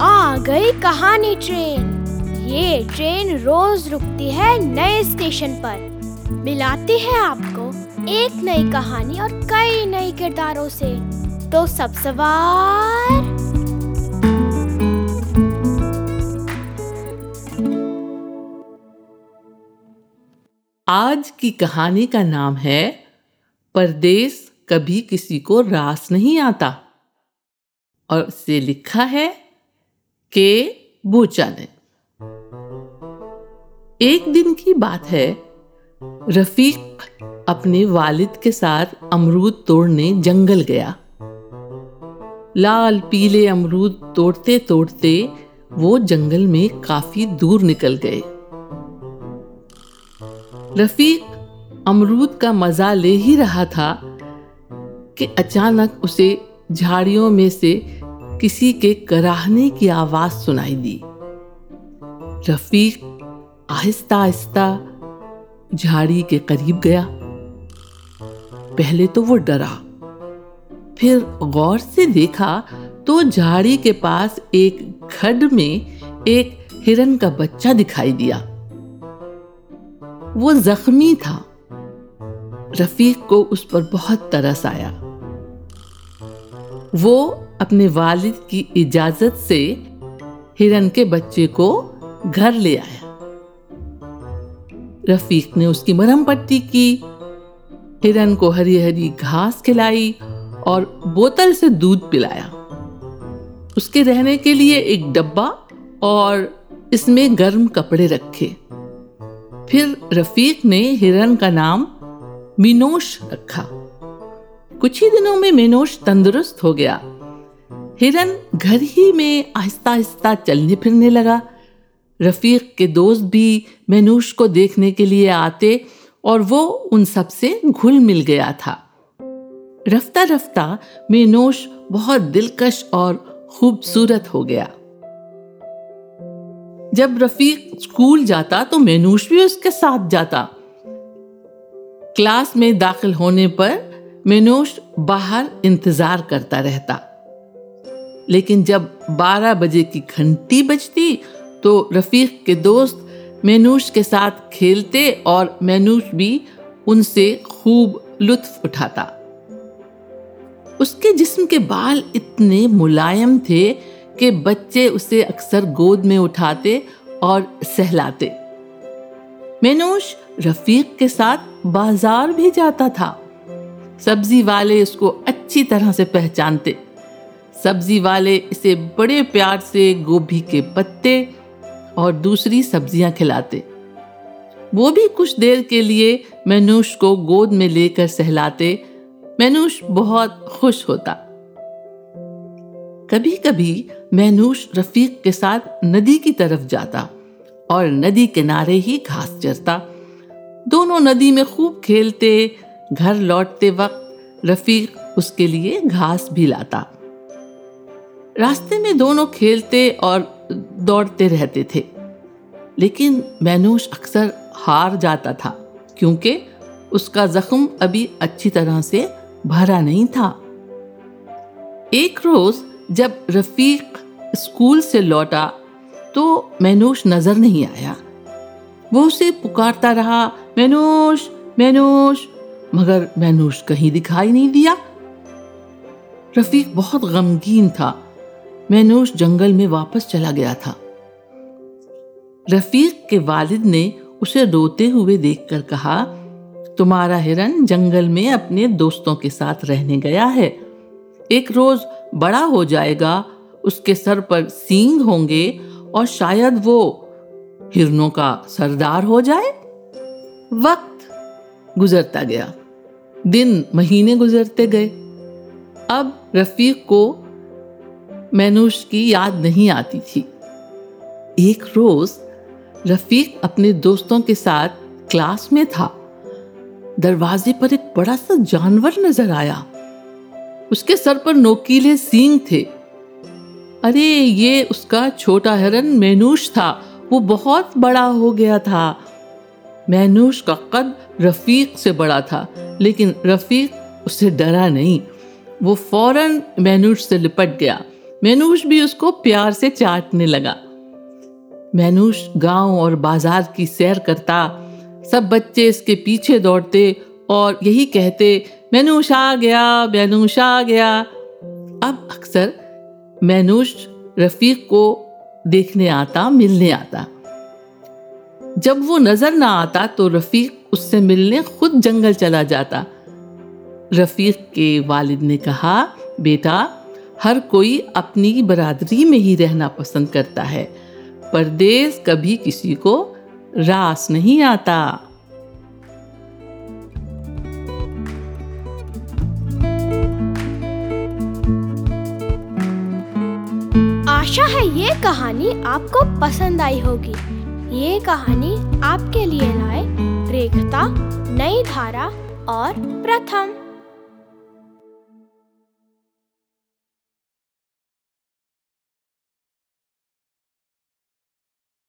कहानी ट्रेन। ये ट्रेन रोज रुकती है नए स्टेशन पर। मिलाती है आपको एक नई कहानी और कई नए किरदारों से। तो सब सवार। आज की कहानी का नाम है परदेश कभी किसी को रास नहीं आता। और इसे लिखा है के बूचा ने एक दिन की बात है, रफीक अपने वालिद के साथ अमरूद तोड़ने जंगल गया। लाल, पीले अमरूद तोड़ते तोड़ते वो जंगल में काफ़ी दूर निकल गए। रफीक अमरूद का मज़ा ले ही रहा था कि अचानक उसे झाड़ियों में से किसी के कराहने की आवाज़ सुनाई दी। रफीक आहिस्ता आहिस्ता झाड़ी के करीब गया। पहले तो वो डरा, फिर गौर से देखा तो झाड़ी के पास एक खड में एक हिरन का बच्चा दिखाई दिया। वो जख्मी था। रफीक को उस पर बहुत तरस आया। वो अपने वालिद की इजाज़त से हिरन के बच्चे को घर ले आया। रफीक ने उसकी मरहम पट्टी की। हिरन को हरी हरी घास खिलाई और बोतल से दूध पिलाया। उसके रहने के लिए एक डब्बा और इसमें गर्म कपड़े रखे। फिर रफीक ने हिरन का नाम मिनोश रखा। कुछ ही दिनों में मिनोश तंदुरुस्त हो गया। हिरन घर ही में आहिस्ता आहिस्ता चलने फिरने लगा। रफीक के दोस्त भी मैनूश को देखने के लिए आते और वो उन सबसे घुल मिल गया था। रफ्ता रफ्ता मेनोश बहुत दिलकश और खूबसूरत हो गया। जब रफीक स्कूल जाता तो मेनूश भी उसके साथ जाता। क्लास में दाखिल होने पर मेनोश बाहर इंतज़ार करता रहता। लेकिन जब 12 बजे की घंटी बजती तो रफ़ीक के दोस्त मैनूश के साथ खेलते और मैनूश भी उनसे खूब लुत्फ उठाता। उसके जिस्म के बाल इतने मुलायम थे कि बच्चे उसे अक्सर गोद में उठाते और सहलाते। मैनूश रफ़ीक के साथ बाज़ार भी जाता था। सब्ज़ी वाले उसको अच्छी तरह से पहचानते। सब्ज़ी वाले इसे बड़े प्यार से गोभी के पत्ते और दूसरी सब्ज़ियाँ खिलाते। वो भी कुछ देर के लिए मैनूश को गोद में लेकर सहलाते। मैनूश बहुत खुश होता। कभी कभी मैनूश रफीक के साथ नदी की तरफ़ जाता और नदी किनारे ही घास चरता। दोनों नदी में खूब खेलते, घर लौटते वक्त रफीक उसके लिए घास भी लाता। रास्ते में दोनों खेलते और दौड़ते रहते थे। लेकिन मैनूश अक्सर हार जाता था, क्योंकि उसका जख्म अभी अच्छी तरह से भरा नहीं था। एक रोज जब रफीक स्कूल से लौटा तो मैनूश नज़र नहीं आया। वो उसे पुकारता रहा मैनूश मैनूश मगर मैनूश कहीं दिखाई नहीं दिया। रफीक बहुत गमगीन था मैनूश जंगल में वापस चला गया था। रफीक के वालिद ने उसे रोते हुए देखकर कहा, तुम्हारा हिरन जंगल में अपने दोस्तों के साथ रहने गया है। एक रोज बड़ा हो जाएगा, उसके सर पर सींग होंगे और शायद वो हिरनों का सरदार हो जाए। वक्त गुजरता गया। दिन महीने गुजरते गए। अब रफीक को मैनूश की याद नहीं आती थी। एक रोज रफीक अपने दोस्तों के साथ क्लास में था। दरवाजे पर एक बड़ा सा जानवर नज़र आया। उसके सर पर नोकीले सींग थे। अरे, ये उसका छोटा हिरन मैनूश था। वो बहुत बड़ा हो गया था। मैनूश का कद रफीक से बड़ा था, लेकिन रफीक उससे डरा नहीं। वो फ़ौरन मैनूश से लिपट गया। मैनूश भी उसको प्यार से चाटने लगा। मैनुष गाँव और बाज़ार की सैर करता, सब बच्चे इसके पीछे दौड़ते और यही कहते, मैनुष आ गया, मैनुष आ गया। अब अक्सर मैनुष रफीक को देखने आता, मिलने आता। जब वो नज़र ना आता तो रफीक उससे मिलने खुद जंगल चला जाता। रफीक के वालिद ने कहा, बेटा हर कोई अपनी बरादरी में ही रहना पसंद करता है। परदेश कभी किसी को रास नहीं आता। आशा है ये कहानी आपको पसंद आई होगी। ये कहानी आपके लिए लाए रेखता, नई धारा और प्रथम।